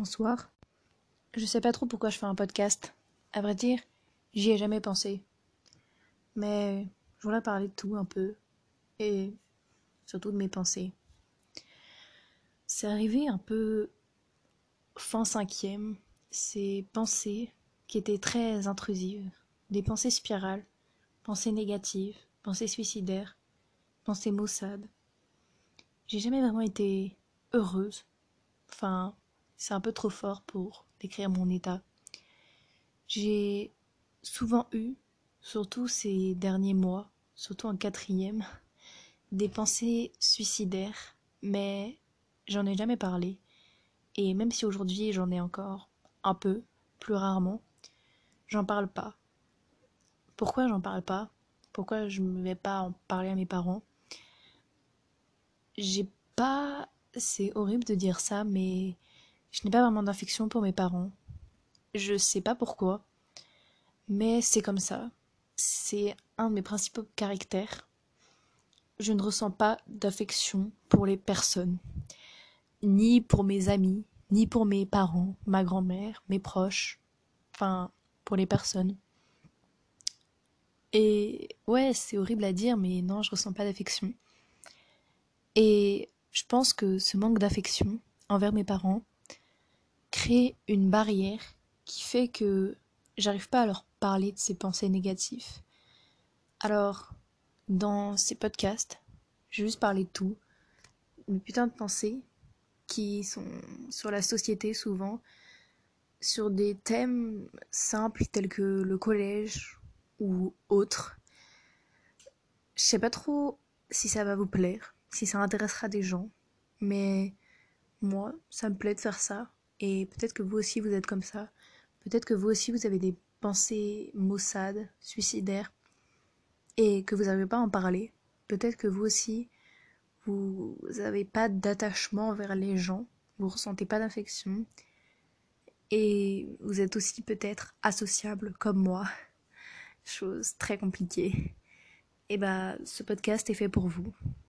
Bonsoir. Je sais pas trop pourquoi je fais un podcast. À vrai dire, j'y ai jamais pensé. Mais je voulais parler de tout un peu. Et surtout de mes pensées. C'est arrivé un peu fin cinquième. Ces pensées qui étaient très intrusives. Des pensées spirales. Pensées négatives. Pensées suicidaires. Pensées maussades. J'ai jamais vraiment été heureuse. Enfin, c'est un peu trop fort pour décrire mon état. J'ai souvent eu, surtout ces derniers mois, surtout en quatrième, des pensées suicidaires, mais j'en ai jamais parlé. Et même si aujourd'hui j'en ai encore un peu, plus rarement, j'en parle pas. Pourquoi j'en parle pas? Pourquoi je ne vais pas en parler à mes parents? J'ai pas. C'est horrible de dire ça, mais je n'ai pas vraiment d'affection pour mes parents. Je sais pas pourquoi, mais c'est comme ça. C'est un de mes principaux caractères. Je ne ressens pas d'affection pour les personnes, ni pour mes amis, ni pour mes parents, ma grand-mère, mes proches, enfin, pour les personnes. Et ouais, c'est horrible à dire, mais non, je ressens pas d'affection. Et je pense que ce manque d'affection envers mes parents crée une barrière qui fait que j'arrive pas à leur parler de ces pensées négatives. Alors, dans ces podcasts, je vais juste parler de tout. Mes putains de pensées qui sont sur la société souvent, sur des thèmes simples tels que le collège ou autres. Je sais pas trop si ça va vous plaire, si ça intéressera des gens, mais moi, ça me plaît de faire ça et peut-être que vous aussi vous êtes comme ça. Peut-être que vous aussi vous avez des pensées maussades, suicidaires, et que vous n'arrivez pas à en parler. Peut-être que vous aussi vous n'avez pas d'attachement vers les gens, vous ressentez pas d'affection, et vous êtes aussi peut-être associable comme moi. Chose très compliquée. Et bah, ce podcast est fait pour vous.